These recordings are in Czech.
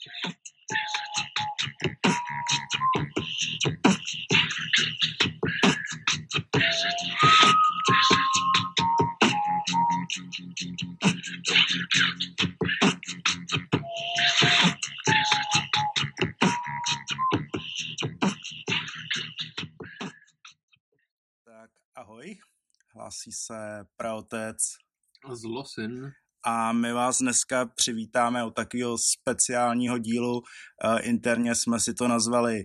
Tak ahoj, hlásí se praotec Z. a my vás dneska přivítáme u takového speciálního dílu. Uh, interně jsme si to nazvali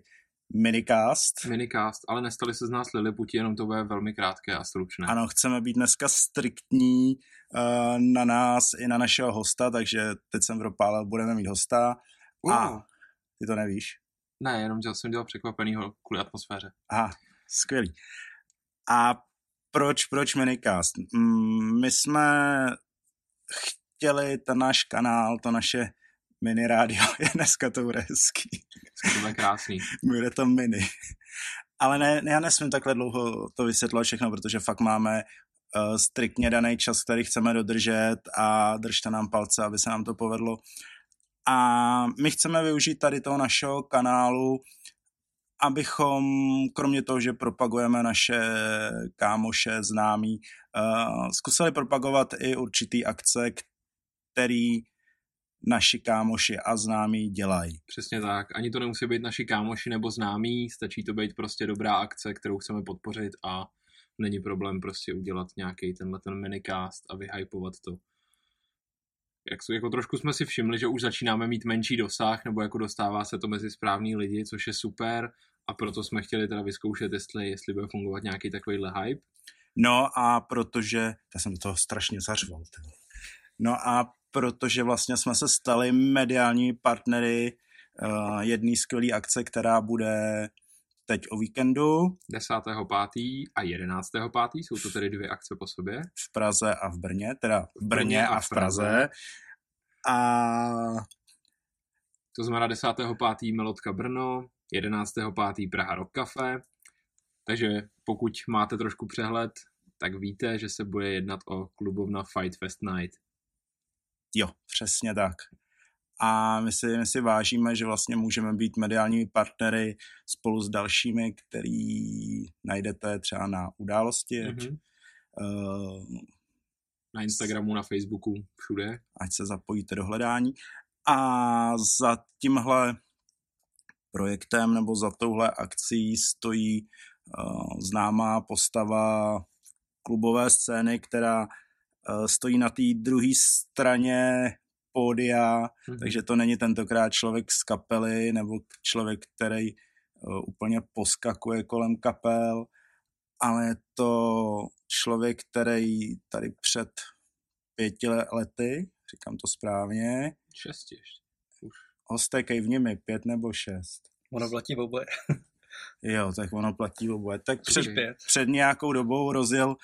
Minicast. Minicast, ale nestali se z nás Liliputi, jenom to bude velmi krátké a stručné. Ano, chceme být dneska striktní uh, na nás i na našeho hosta, takže teď jsem propálil, budeme mít hosta. Uh, A ty to nevíš? Ne, jenom že jsem dělal překvapenýho kvůli atmosféře. Aha, skvělý. A proč, proč Minicast? Mm, My jsme chtěli ten náš kanál, to naše mini rádio, je dneska to bude hezký, To bude krásný. bude to mini. Ale ne, já nesmím takhle dlouho to vysvětlovat všechno, protože fakt máme uh, striktně daný čas, který chceme dodržet a držte nám palce, aby se nám to povedlo. A my chceme využít tady toho našeho kanálu, abychom, kromě toho, že propagujeme naše kámoše, známí, uh, zkusili propagovat i určitý akce, který naši kámoši a známí dělají. Přesně tak. Ani to nemusí být naši kámoši nebo známí, stačí to být prostě dobrá akce, kterou chceme podpořit a není problém prostě udělat nějaký tenhle ten minicast a vyhypovat to. Jak, jako trošku jsme si všimli, že už začínáme mít menší dosah, nebo jako dostává se to mezi správný lidi, což je super a proto jsme chtěli teda vyzkoušet, jestli, jestli bude fungovat nějaký takovýhle hype. No a protože, já jsem do toho strašně zařval. ty. No a protože vlastně jsme se stali mediální partnery uh, jedné skvělé akce, která bude teď o víkendu 10.5. a 11.5. jsou to tedy dvě akce po sobě. v Praze a v Brně, teda v Brně a v Praze. A To znamená 10.5. Melotka Brno, 11.5. Praha Rock Cafe. Takže pokud máte trošku přehled, tak víte, že se bude jednat o klubovna Fight Fest Night. jo, přesně tak. A my si, my si vážíme, že vlastně můžeme být mediálními partnery spolu s dalšími, který najdete třeba na události, mm-hmm. Mm-hmm. Na Instagramu, na Facebooku, všude. ať se zapojíte do hledání. A za tímhle projektem nebo za touhle akcí stojí uh, známá postava klubové scény, která uh, stojí na té druhé straně pódia, Mhm. takže to není tentokrát člověk z kapely nebo člověk, který uh, úplně poskakuje kolem kapel, ale je to člověk, který tady před pěti le- lety, říkám to správně, Šest ještě. Hosté v nimi pět nebo šest. Ono platí oboje. Jo, tak ono platí oboje. Tak před, před nějakou dobou rozjel uh,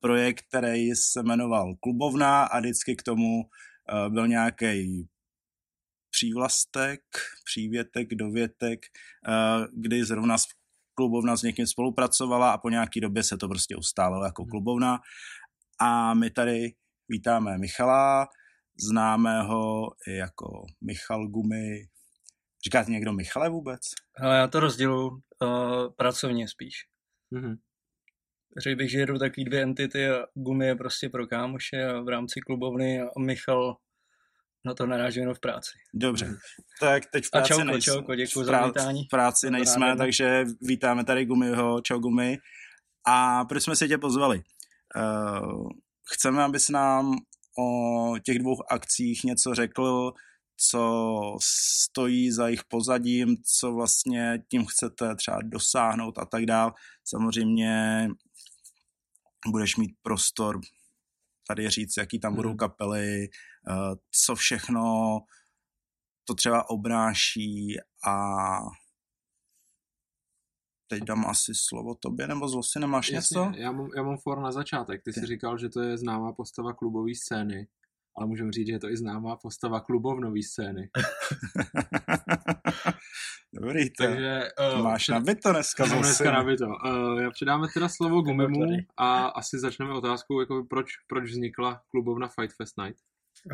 projekt, který se jmenoval Klubovna a vždycky k tomu uh, byl nějaký přívlastek, přívětek, dovětek, uh, kdy zrovna s- klubovna s někým spolupracovala a po nějaký době se to prostě ustálilo jako Mhm. klubovna. A my tady vítáme Michala, známe ho i jako Michal Gumy. Říkáte někdo Michale vůbec? Ale já to rozdělu uh, pracovně spíš. Mhm. Řekl bych, že jedou takový dvě entity a Gumi je prostě pro kámoše a v rámci klubovny a Michal na to naráží jenom v práci. Dobře, tak teď v A práci čauko, nejsme. čauko, děkuji v za prá- vítání. V práci nejsme, nádherné. takže vítáme tady Gumiho, čau Gumi. A proč jsme si tě pozvali? Uh, chceme, abys nám o těch dvou akcích něco řekl, co stojí za jejich pozadím, co vlastně tím chcete třeba dosáhnout a tak dál. Samozřejmě budeš mít prostor tady říct, jaký tam budou Mhm. kapely, eh, co všechno to třeba obnáší a teď dám asi slovo tobě, nebo zlosti nemáš něco? Jasně, já mám, já mám for na začátek. Ty jsi Ty. říkal, že to je známá postava klubové scény, ale můžeme říct, že je to i známá postava klubovnové scény. Dobrý, to Takže uh, máš nabito dneska Mám dneska nabito. Uh, já předáme teda slovo Gumimu a asi začneme otázkou, jako proč, proč vznikla klubovna Fight Fest Night.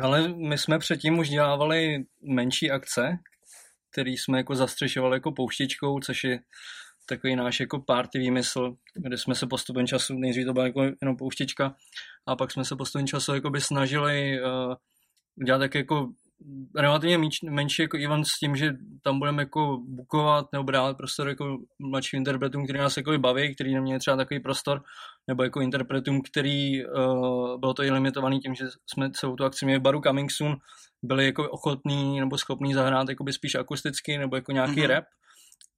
Ale my jsme předtím už dělávali menší akce, který jsme jako zastřešovali jako pouštičkou, což je takový náš jako party výmysl, kde jsme se postupem času, nejdřív to byla jako jenom pouštička, a pak jsme se postupem času jako by snažili uh, udělat tak jako relativně menší, menší jako event s tím, že tam budeme jako bukovat nebo brát prostor jako mladším interpretům, který nás jako baví, který neměli třeba takový prostor, nebo jako interpretům, který uh, bylo to i limitovaný tím, že jsme celou tu akci měli v baru Coming Soon, byli jako ochotní nebo schopní zahrát jako by spíš akusticky nebo jako nějaký mm-hmm. rap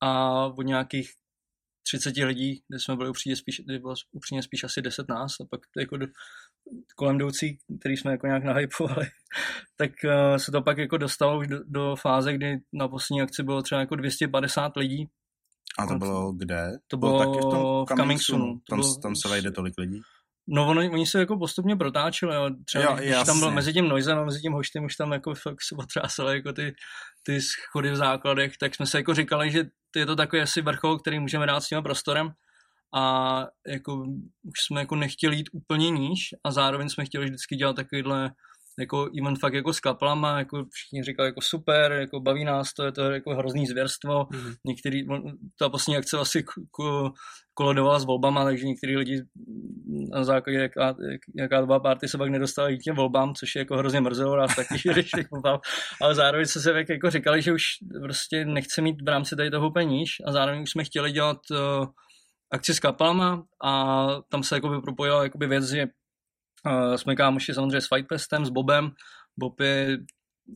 a od nějakých 30 lidí, kde jsme byli upřímně spíš, bylo upřímně spíš asi 10 nás a pak jako do, kolem jdoucí, který jsme jako nějak nahypovali, tak uh, se to pak jako dostalo už do, do fáze, kdy na poslední akci bylo třeba jako 250 lidí. A to bylo kde? To bylo, bylo taky v, tom v Coming Soonu. Tam, bylo, tam se vejde tolik lidí? No, oni, oni se jako postupně protáčeli, jo. třeba jo, když tam byl mezi tím noizem a mezi tím hoštem už tam jako fakt se potřásali jako ty, ty schody v základech, tak jsme se jako říkali, že je to takový asi vrchol, který můžeme dát s tím prostorem a jako už jsme jako nechtěli jít úplně níž a zároveň jsme chtěli vždycky dělat takovýhle jako event fakt jako s kaplama, jako všichni říkali jako super, jako baví nás to, je to jako hrozný zvěrstvo, mm-hmm. některý, ta poslední akce asi kolodovala s volbama, takže některý lidi na základě jaká, jaká dva party se pak nedostali k těm volbám, což je jako hrozně mrzelo, nás taky řešili ale zároveň se se jako říkali, že už prostě nechce mít v rámci tady toho peníž a zároveň už jsme chtěli dělat uh, akci s kapelama a tam se jako propojila jakoby věc, že uh, jsme kámoši samozřejmě s Fightfestem, s Bobem. Bob je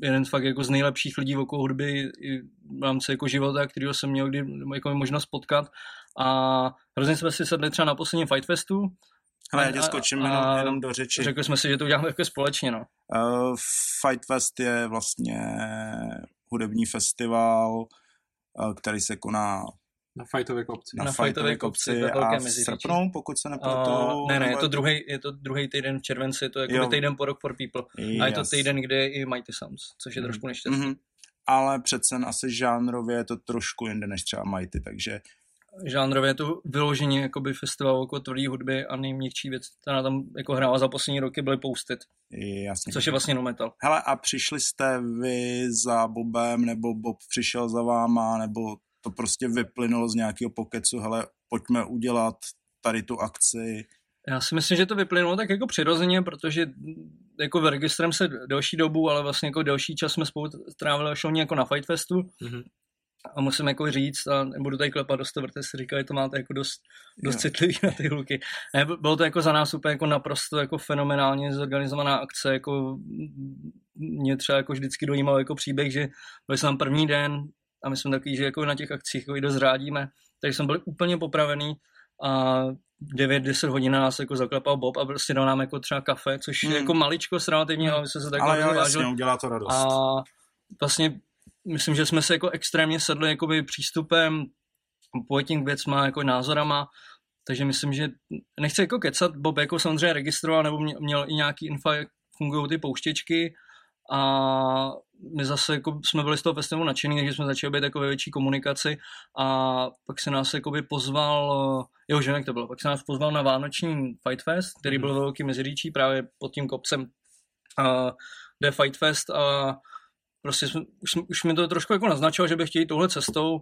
jeden z fakt jako z nejlepších lidí v okolo hudby i v rámci jako života, kterého jsem měl kdy jako možnost potkat. A hrozně jsme si sedli třeba na posledním Fightfestu, ale já tě skočím a, jenom, jenom do řeči. Řekli jsme si, že to uděláme jako společně, no. Uh, Fight Fest je vlastně hudební festival, uh, který se koná na fajtové kopci. Na, na fajtové kopci, kopci a v srpnu, pokud se nepletu. Uh, ne, ne, je to, druhý, je to druhý týden v červenci, je to jako týden po Rock for People. Yes. A je to týden, kde je i Mighty Sounds, což je mm. trošku neštěstí. Mm-hmm. Ale přece asi žánrově je to trošku jinde než třeba Mighty, takže žánrově je to vyloženě jakoby festival jako tvrdý hudby a nejměkčí věc, která tam jako hrála za poslední roky, byly Poustit. Jasně. Což je vlastně no metal. Hele, a přišli jste vy za Bobem, nebo Bob přišel za váma, nebo to prostě vyplynulo z nějakého pokecu, hele, pojďme udělat tady tu akci. Já si myslím, že to vyplynulo tak jako přirozeně, protože jako v registrem se delší dobu, ale vlastně jako delší čas jsme spolu trávili šlo jako na Fight Festu. Mm-hmm. A musím jako říct, a nebudu tady klepat dost, protože si říkali, to máte jako dost, dost citlivý na ty hluky. Ne, bylo to jako za nás úplně jako naprosto jako fenomenálně zorganizovaná akce, jako mě třeba jako vždycky dojímalo jako příběh, že byli jsme tam první den, a my jsme takový, že jako na těch akcích jako dost řádíme, takže jsme byli úplně popravený a 9-10 hodin nás jako zaklepal Bob a prostě dal nám jako třeba kafe, což hmm. je jako maličko relativně, ale jsme se tak Ale jo, jasně, udělá to radost. A vlastně myslím, že jsme se jako extrémně sedli jakoby přístupem, pojetím k věcma, jako názorama, takže myslím, že nechci jako kecat, Bob jako samozřejmě registroval nebo měl, měl i nějaký info, jak fungují ty pouštěčky, a my zase jako jsme byli z toho festivalu nadšení, takže jsme začali být jako ve větší komunikaci a pak se nás jakoby pozval, jeho ženek to bylo, pak se nás pozval na Vánoční Fight Fest, který byl mhm. velký meziříčí právě pod tím kopcem uh, kde Fight Fest a prostě jsme, už, už mi to trošku jako naznačilo, že by chtěli touhle cestou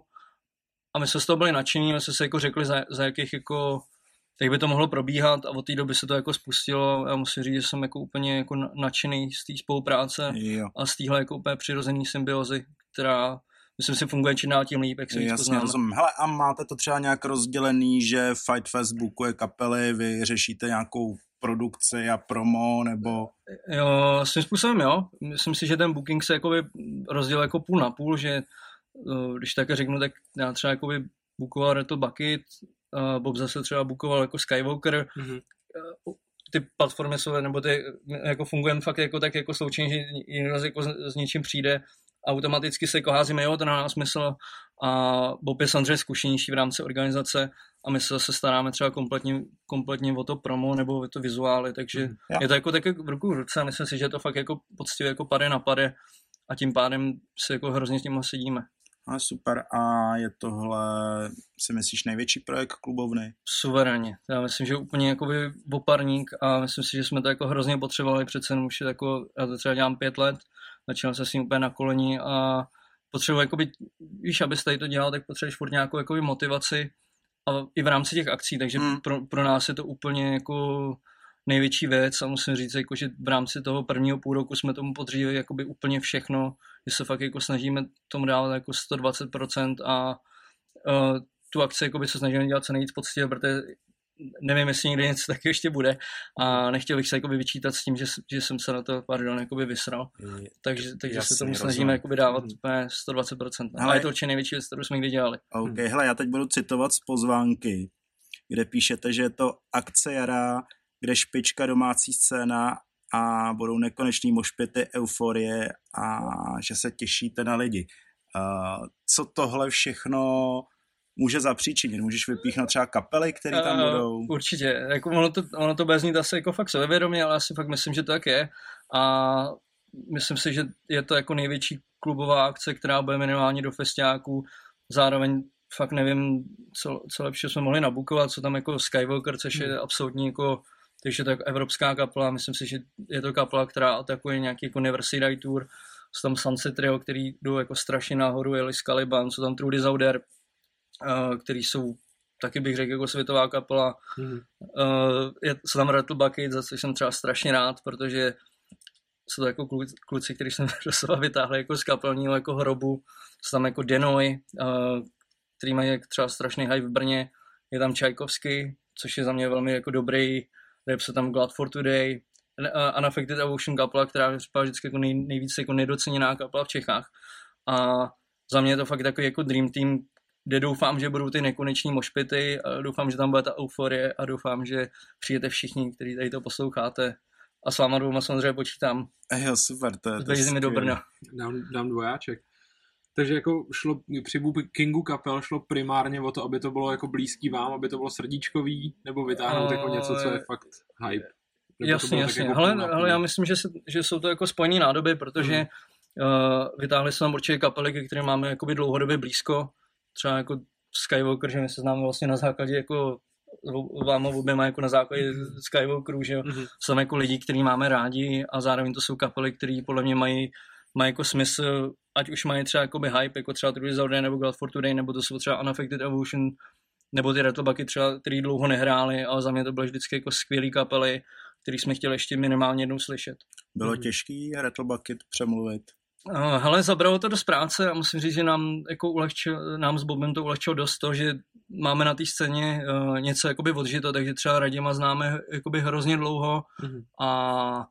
a my jsme z toho byli nadšení, my jsme se jako řekli, za, za jakých jako jak by to mohlo probíhat a od té doby se to jako spustilo. Já musím říct, že jsem jako úplně jako nadšený z té spolupráce jo. a z téhle jako úplně přirozený symbiozy, která myslím si funguje čím dál tím líp, jak se Jasně, rozumím. Hele, a máte to třeba nějak rozdělený, že Fight Fest bookuje kapely, vy řešíte nějakou produkci a promo, nebo... Jo, svým způsobem jo. Myslím si, že ten booking se jakoby rozdělil jako půl na půl, že eh, když tak řeknu, tak já třeba jakoby bookoval Retro Bucket, Bob zase třeba bukoval jako Skywalker, mm-hmm. ty platformy jsou, nebo ty jako fungujeme fakt jako tak jako sloučení, že někdo jako s, s něčím přijde, automaticky se jako házíme, jo, to má smysl a Bob je samozřejmě zkušenější v rámci organizace. A my se zase staráme třeba kompletně, kompletně o to promo nebo o to vizuály, takže mm, je to jako také v ruku v ruce. A myslím si, že to fakt jako poctivě jako pade na pade. A tím pádem se jako hrozně s tím sedíme. A super. A je tohle, si myslíš, největší projekt klubovny? Suverénně. Já myslím, že úplně jakoby oparník a myslím si, že jsme to jako hrozně potřebovali, přece už je jako, já to třeba dělám pět let, začínal se s ním úplně na kolení a potřebuji, jakoby, víš, abys tady to dělal, tak potřebuješ furt nějakou jakoby, motivaci a i v rámci těch akcí, takže hmm. pro, pro nás je to úplně jako největší věc a musím říct, jako, že v rámci toho prvního půl roku jsme tomu podřídili jakoby úplně všechno, že se fakt jako snažíme tomu dávat jako 120% a uh, tu akci jakoby se snažíme dělat co nejvíc poctivě, protože nevím, jestli někdy něco taky ještě bude a nechtěl bych se jakoby vyčítat s tím, že, že jsem se na to, pardon, jakoby vysral. Je, takže takže jasný, se tomu snažíme jakoby dávat mm. 120%. Ale je to určitě největší věc, kterou jsme kdy dělali. OK, hmm. hele, já teď budu citovat z pozvánky, kde píšete, že je to akce jara, kde špička domácí scéna a budou nekonečný mošpity, euforie a že se těšíte na lidi. Uh, co tohle všechno může zapříčinit? Můžeš vypíchnout třeba kapely, které tam budou? Uh, určitě. Jako ono, to, ono to bez ní asi jako fakt sebevědomě, ale asi fakt myslím, že to tak je. A myslím si, že je to jako největší klubová akce, která bude minimálně do festiáků. Zároveň fakt nevím, co, co lepší jsme mohli nabukovat, co tam jako Skywalker, což je hmm. absolutní jako takže tak evropská kapela, myslím si, že je to kapela, která atakuje nějaký jako Neversity Tour, jsou tam Sunset Trio, který jdou jako strašně nahoru, jeli Caliban, jsou tam Trudy Zauder, uh, který jsou taky bych řekl jako světová kapela. Mm. Je, jsou tam Rattle Bucket, za což jsem třeba strašně rád, protože jsou to jako kluci, kluci kteří jsem do sebe vytáhli jako z kapelního jako hrobu. Jsou tam jako Denoy, uh, který mají třeba strašný hype v Brně. Je tam Čajkovský, což je za mě velmi jako dobrý se tam Glad for Today, uh, Unaffected Ocean kapela, která je vždycky jako nej, nejvíc jako nedoceněná kapela v Čechách. A za mě je to fakt takový jako dream team, kde doufám, že budou ty nekoneční mošpity, doufám, že tam bude ta euforie a doufám, že přijete všichni, kteří tady to posloucháte. A s váma dvouma samozřejmě počítám. Jo, super, to je, to je do Brna. Dám, dám dvojáček. Takže jako šlo při Kingu kapel šlo primárně o to, aby to bylo jako blízký vám, aby to bylo srdíčkový, nebo vytáhnout uh, jako něco, co je fakt hype. Nebo jasně, jasně. Jako hele, hele, já myslím, že, se, že jsou to jako spojení nádoby, protože hmm. uh, vytáhli jsme tam určitě kapely, ke kterým máme jakoby dlouhodobě blízko. Třeba jako Skywalker, že my se známe vlastně na základě jako vám oběma jako na základě Skywalkeru, že jo. Mm-hmm. Jsou jako lidi, který máme rádi a zároveň to jsou kapely, které podle mě mají mají jako smysl, ať už mají třeba jakoby hype, jako třeba Trudy Zauder nebo God for Today, nebo to jsou třeba Unaffected Evolution, nebo ty Rattlebucky třeba, který dlouho nehráli, ale za mě to byly vždycky jako skvělý kapely, který jsme chtěli ještě minimálně jednou slyšet. Bylo těžký Rattlebucket přemluvit? Uh, hele, zabralo to dost práce a musím říct, že nám, jako ulehčil, nám s Bobem to ulehčilo dost to, že máme na té scéně uh, něco jakoby odžito, takže třeba Radima známe jakoby hrozně dlouho mm-hmm. a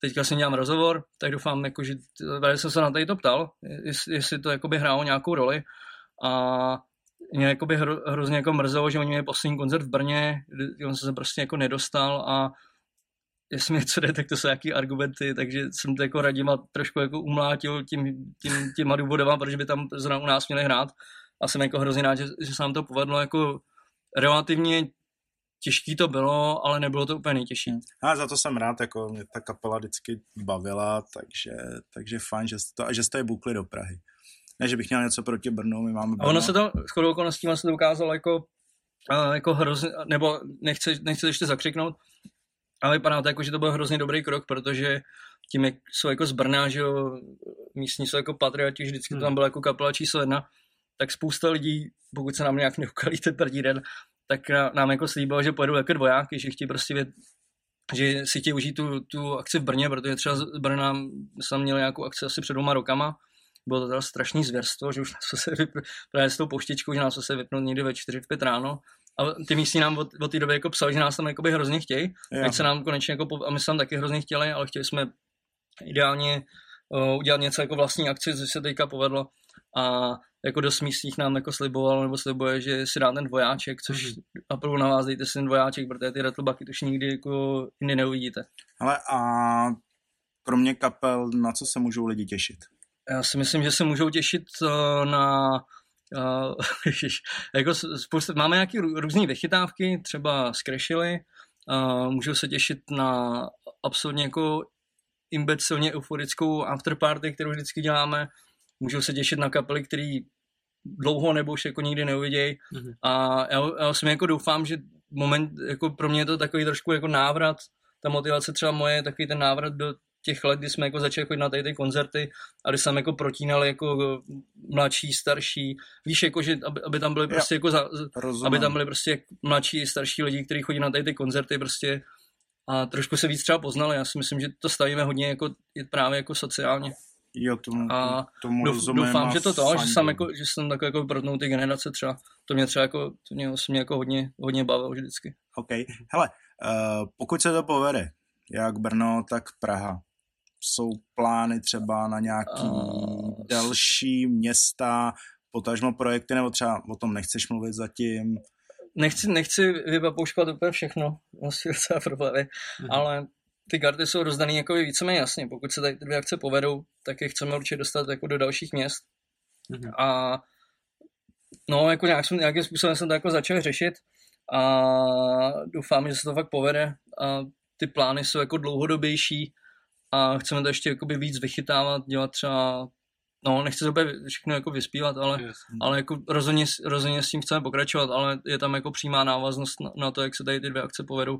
teďka si dělám rozhovor, tak doufám, jako, že jsem se na tady to ptal, jestli, to jakoby hrálo nějakou roli. A mě jakoby hro, hrozně jako mrzelo, že oni měli poslední koncert v Brně, on se prostě jako nedostal a jestli mi co jde, tak to jsou jaký argumenty, takže jsem to jako radím a trošku jako umlátil tím, tím, těma důvodama, protože by tam zrovna u nás měli hrát. A jsem jako hrozně rád, že, že se nám to povedlo jako relativně těžký to bylo, ale nebylo to úplně nejtěžší. A za to jsem rád, jako mě ta kapela vždycky bavila, takže, takže fajn, že jste, to, že jste je bukli do Prahy. Ne, že bych měl něco proti Brnu, my máme Brno. A ono se to, s chodou okolností se to ukázalo jako, jako hrozně, nebo nechci, nechci ještě zakřiknout, ale vypadá to jako, že to byl hrozně dobrý krok, protože tím, jak jsou jako z Brna, že jo, místní jsou jako patrioti, vždycky hmm. to tam byla jako kapela číslo jedna, tak spousta lidí, pokud se nám nějak neukalí ten první den, tak nám jako slíbil, že pojedou jako dvojáky, že chtějí prostě vědět, že si chtějí užít tu, tu akci v Brně, protože třeba z Brna jsme měli nějakou akci asi před dvěma rokama, bylo to teda strašný zvěrstvo, že už nás se vypr- právě s tou pouštičkou, že nás se vypnout někdy ve 4 5 ráno. A ty místní nám od, od té doby jako psali, že nás tam jakoby hrozně chtějí. Ať se nám konečně jako, a my jsme tam taky hrozně chtěli, ale chtěli jsme ideálně uh, udělat něco jako vlastní akci, což se teďka povedlo. A jako dost místních nám jako sliboval nebo slibuje, že si dá ten dvojáček, což mm-hmm. na vás dejte si ten dvojáček, protože ty Rattlebucky už nikdy jako jindy neuvidíte. Ale a kromě kapel, na co se můžou lidi těšit? Já si myslím, že se můžou těšit uh, na uh, jako spoustu, máme nějaké různé vychytávky, třeba z uh, můžou se těšit na absolutně jako imbecilně euforickou afterparty, kterou vždycky děláme, můžou se těšit na kapely, který dlouho nebo už jako nikdy neuvidějí. Mm-hmm. A já, já si jako doufám, že moment, jako pro mě je to takový trošku jako návrat, ta motivace třeba moje je takový ten návrat do těch let, kdy jsme jako začali chodit na tady ty koncerty a kdy jsem jako protínal jako mladší, starší, víš, jako, že aby, aby tam byly prostě jako za, aby tam byly prostě mladší, starší lidi, kteří chodí na tady ty koncerty prostě a trošku se víc třeba poznali. Já si myslím, že to stavíme hodně jako právě jako sociálně. Jo, tomu, a tomu douf, doufám, že to to, že jsem, jako, že jsem tak jako protnul ty generace třeba. To mě třeba jako, to mě, mě jako hodně, hodně bavilo vždycky. OK. Hele, uh, pokud se to povede, jak Brno, tak Praha, jsou plány třeba na nějaký uh... další města, potažmo projekty, nebo třeba o tom nechceš mluvit zatím? Nechci, nechci vypapouškovat úplně všechno, vlastně docela problémy, mm-hmm. ale ty karty jsou rozdané jako víceméně jasně. Pokud se tady ty dvě akce povedou, tak je chceme určitě dostat jako do dalších měst. Mm-hmm. A no, jako nějak jsem, nějakým způsobem jsem to jako začal řešit a doufám, že se to fakt povede a ty plány jsou jako dlouhodobější a chceme to ještě jakoby víc vychytávat, dělat třeba no, nechci to všechno jako vyspívat, ale, yes. ale jako rozhodně, rozhodně s tím chceme pokračovat, ale je tam jako přímá návaznost na, na to, jak se tady ty dvě akce povedou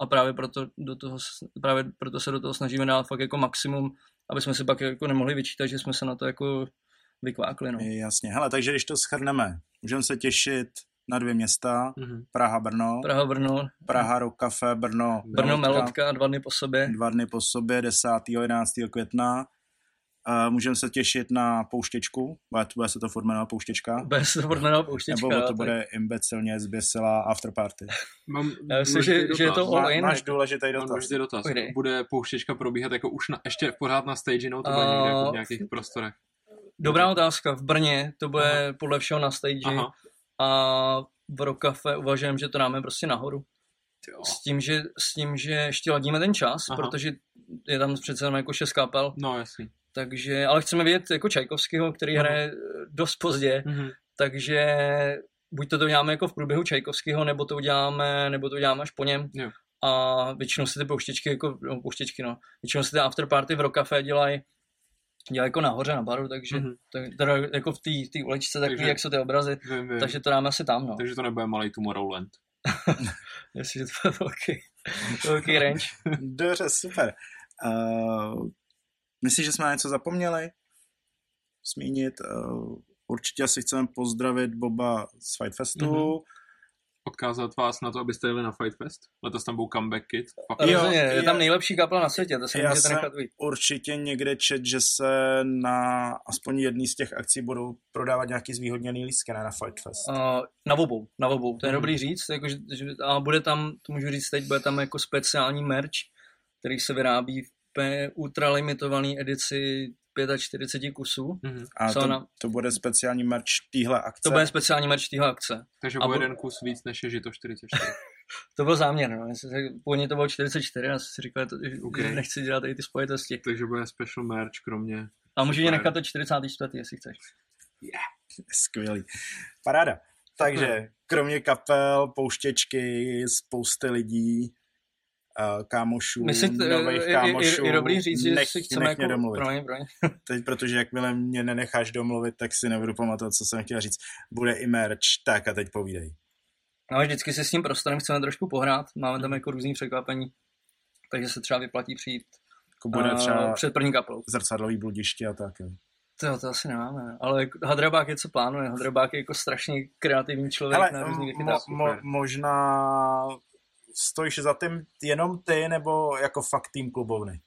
a právě proto, do toho, právě proto se do toho snažíme dát fakt jako maximum, aby jsme si pak jako nemohli vyčítat, že jsme se na to jako vykvákli. No. Jasně, hele, takže když to schrneme, můžeme se těšit na dvě města, mm-hmm. Praha, Brno. Praha, Brno. Praha, Rock Café, Brno, Brno, Melotka. Melotka, dva dny po sobě. Dva dny po sobě, 10. 11. května. Uh, můžeme se těšit na pouštěčku, bude, bude se to furt jmenovat pouštěčka. Bude se to furt jmenovat pouštěčka. Nebo to tak. bude imbecilně zběsilá afterparty. Mám Já myslím, že, že je to all in. Máš důležitý dotaz. Mám dotaz. Pojde. Bude pouštěčka probíhat jako už na, ještě pořád na stage, no to bude uh, někde jako v nějakých prostorech? Dobrá otázka. V Brně to bude Aha. podle všeho na stage Aha. a v Rokafe uvažujeme, že to dáme prostě nahoru. Jo. S tím, že, s tím, že ještě ladíme ten čas, Aha. protože je tam přece jako šest kapel. No, jasný. Takže, ale chceme vidět jako Čajkovského, který uh-huh. hraje dost pozdě, uh-huh. takže buď to, to uděláme jako v průběhu Čajkovského, nebo to uděláme, nebo to uděláme až po něm. Jo. A většinou se ty pouštěčky, jako, no, pouštěčky, no, většinou se ty afterparty v Rokafe dělají dělají jako nahoře na baru, takže mm-hmm. tak, teda jako v té uličce takový, takže, jak jsou ty obrazy, vím, vím. takže to dáme asi tam, no. Takže to nebude malý Tomorrowland. Jestli, že to je velký, velký range. Dobře, super. Uh, Myslíš, že jsme na něco zapomněli zmínit? Uh, určitě si chceme pozdravit Boba z Fight Festu. Mm-hmm. Odkázat vás na to, abyste jeli na Fight Fest. Letos tam byl Comeback Kit. Jo, je, je tam nejlepší kapela na světě, to se já můžete nechat vidět. určitě někde čet, že se na aspoň jedný z těch akcí budou prodávat nějaký zvýhodněný lístky na Fight Fest. Uh, na obou, na obou. To je mm. dobrý říct. Jako, že, že, a bude tam, to můžu říct teď, bude tam jako speciální merch, který se vyrábí úplně ultralimitovaný edici 45 kusů. Mm-hmm. A to, na... to bude speciální merch téhle akce? To bude speciální merch téhle akce. Takže bude bu... jeden kus víc, než je to 44. to byl záměr, no. Původně to bylo 44, já jsem si říkal, že okay. nechci dělat i ty spojitosti. Takže bude special merch, kromě... A můžu mě nechat to 44, jestli chceš. Yeah. Skvělý. Paráda. Takže kromě kapel, pouštěčky, spousty lidí, uh, kámošů, My si t- nových kámošů. Je, dobrý říct, že si chceme jako... domluvit. Promiň, promiň. Teď, protože jakmile mě nenecháš domluvit, tak si nebudu pamatovat, co jsem chtěl říct. Bude i merch, tak a teď povídej. No, vždycky si s tím prostorem chceme trošku pohrát, máme tam jako různý překvapení, takže se třeba vyplatí přijít jako bude třeba uh, před první kapelou. Zrcadlový bludiště a tak. Jo. To, to asi nemáme, ale Hadrabák je co plánuje. Hadrabák je jako strašně kreativní člověk Hele, na různý mo, mo, možná stojíš za tím jenom ty, nebo jako fakt tým klubovny?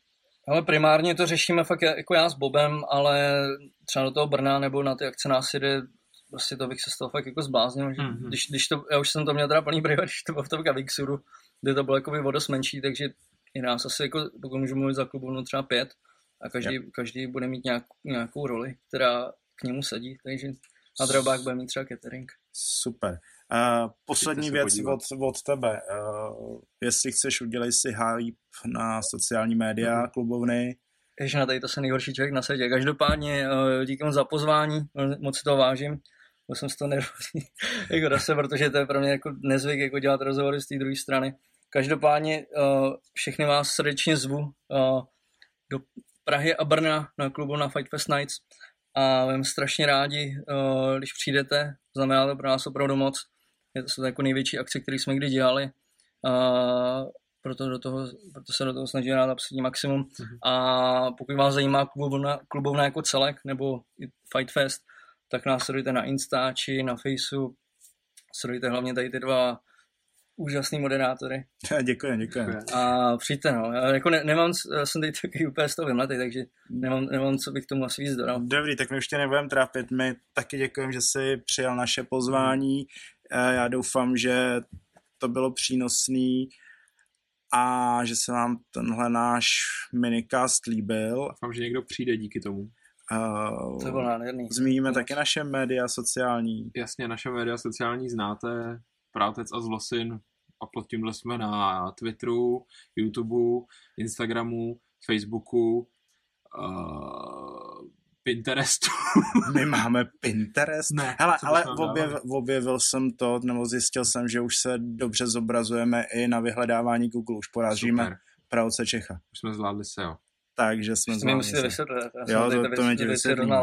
Ale primárně to řešíme fakt jako já s Bobem, ale třeba do toho Brna nebo na ty akce nás jde, prostě to bych se z toho fakt jako zbláznil. Mm-hmm. Když, když to, já už jsem to měl teda plný brývat, když to bylo v tom Gavixuru, kde to bylo jako o dost menší, takže je nás asi jako, pokud můžu mluvit za klubovnu třeba pět a každý, yep. každý bude mít nějak, nějakou roli, která k němu sedí, takže a drobák bude mít třeba catering. Super. Uh, poslední věc od, od tebe. Uh, jestli chceš, udělej si hype na sociální média mm-hmm. klubovny. Ještě na tady to se nejhorší člověk na světě. Každopádně uh, díky moc za pozvání, moc si to vážím. Byl jsem z toho nervózní jako zase, protože to je pro mě jako nezvyk jako dělat rozhovory z té druhé strany. Každopádně uh, všechny vás srdečně zvu uh, do Prahy a Brna na klubu na Fight Fest Nights a budeme strašně rádi, uh, když přijdete, znamená to pro nás opravdu moc. Je to jako největší akce, který jsme kdy dělali. Uh, proto, do toho, proto se do toho snažíme dát absolutní maximum. Mm-hmm. A pokud vás zajímá klubovna, klubovna jako celek, nebo Fight Fest, tak nás sledujte na Instači, na Faceu, sledujte hlavně tady ty dva úžasný moderátory. děkuji, děkuji. A přijďte, no. Já jako ne, nemám, já jsem tady taky úplně z toho vymletý, takže nemám, nemám, co bych tomu asi víc dodal. Dobrý, tak my už tě nebudeme trápit. My taky děkujeme, že jsi přijal naše pozvání. Já doufám, že to bylo přínosný a že se vám tenhle náš minicast líbil. Doufám, že někdo přijde díky tomu. Uh, to bylo nádherný. Zmíníme no. taky naše média sociální. Jasně, naše média sociální znáte, Prátec a Zlosin a pod tímhle jsme na Twitteru, YouTubeu, Instagramu, Facebooku, uh, Pinterestu. My máme Pinterest? Ne. Hele, ale objev, objevil jsem to, nebo zjistil jsem, že už se dobře zobrazujeme i na vyhledávání Google. Už porážíme pravce Čecha. Už jsme zvládli se, jo. Takže jsme zvládli se. Vysvětlit, jo, to, to mi ti vysvětlíme.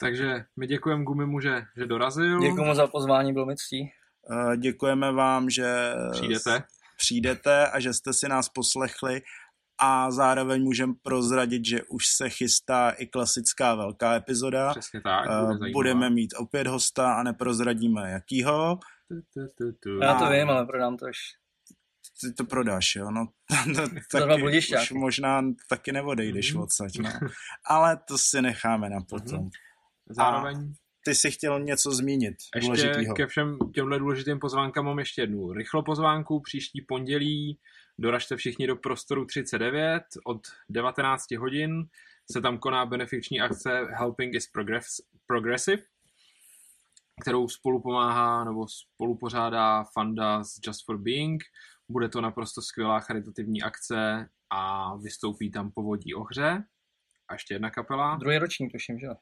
Takže my děkujeme Gumimu, že, že dorazil. Děkujeme za pozvání, bylo mi ctí. Uh, děkujeme vám, že přijdete. přijdete a že jste si nás poslechli a zároveň můžeme prozradit, že už se chystá i klasická velká epizoda. Přesně tak. Bude Budeme mít opět hosta a neprozradíme jakýho. Já to vím, ale prodám to až. Ty to prodáš, jo? No, to taky, už možná taky neodejdeš mm-hmm. odsaď, no. Ale to si necháme na potom. Mm-hmm. Zároveň a ty si chtěl něco zmínit ještě důležitýho. ke všem těmhle důležitým pozvánkám mám ještě jednu rychlo pozvánku. Příští pondělí doražte všichni do prostoru 39 od 19 hodin. Se tam koná benefiční akce Helping is Progressive, kterou spolu pomáhá nebo spolu pořádá Fanda z Just for Being. Bude to naprosto skvělá charitativní akce a vystoupí tam povodí ohře. A ještě jedna kapela. Druhý ročník, tuším, že jo?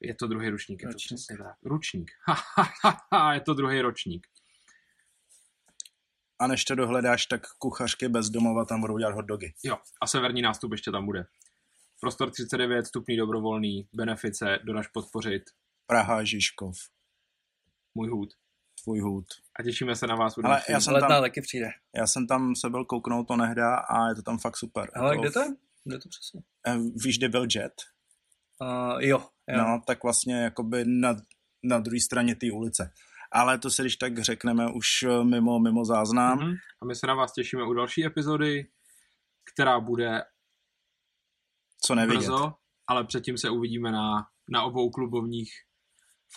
Je to druhý ručník, je to přesně tak. Ručník. je to druhý ročník. A než to dohledáš, tak kuchařky bez domova tam budou dělat hotdogy. Jo, a severní nástup ještě tam bude. Prostor 39, stupný dobrovolný, benefice, dodaš podpořit. Praha, Žižkov. Můj hůd. Tvůj hůd. A těšíme se na vás. Ale já jsem tam, taky přijde. Já jsem tam se byl kouknout to nehdá a je to tam fakt super. Ale kde to je? Kde to přesně? Eh, víš, kde byl Jet? Uh, jo, jo. No, tak vlastně jakoby na, na druhé straně té ulice. Ale to si když tak řekneme už eh, mimo, mimo záznam. Mm-hmm. A my se na vás těšíme u další epizody, která bude co nevidět. Brzo, ale předtím se uvidíme na, na obou klubovních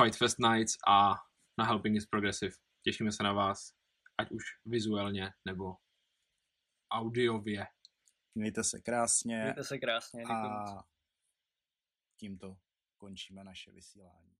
Fight Fest Nights a na Helping is Progressive. Těšíme se na vás, ať už vizuálně nebo audiově. Mějte se krásně. Mějte se krásně. A tímto končíme naše vysílání.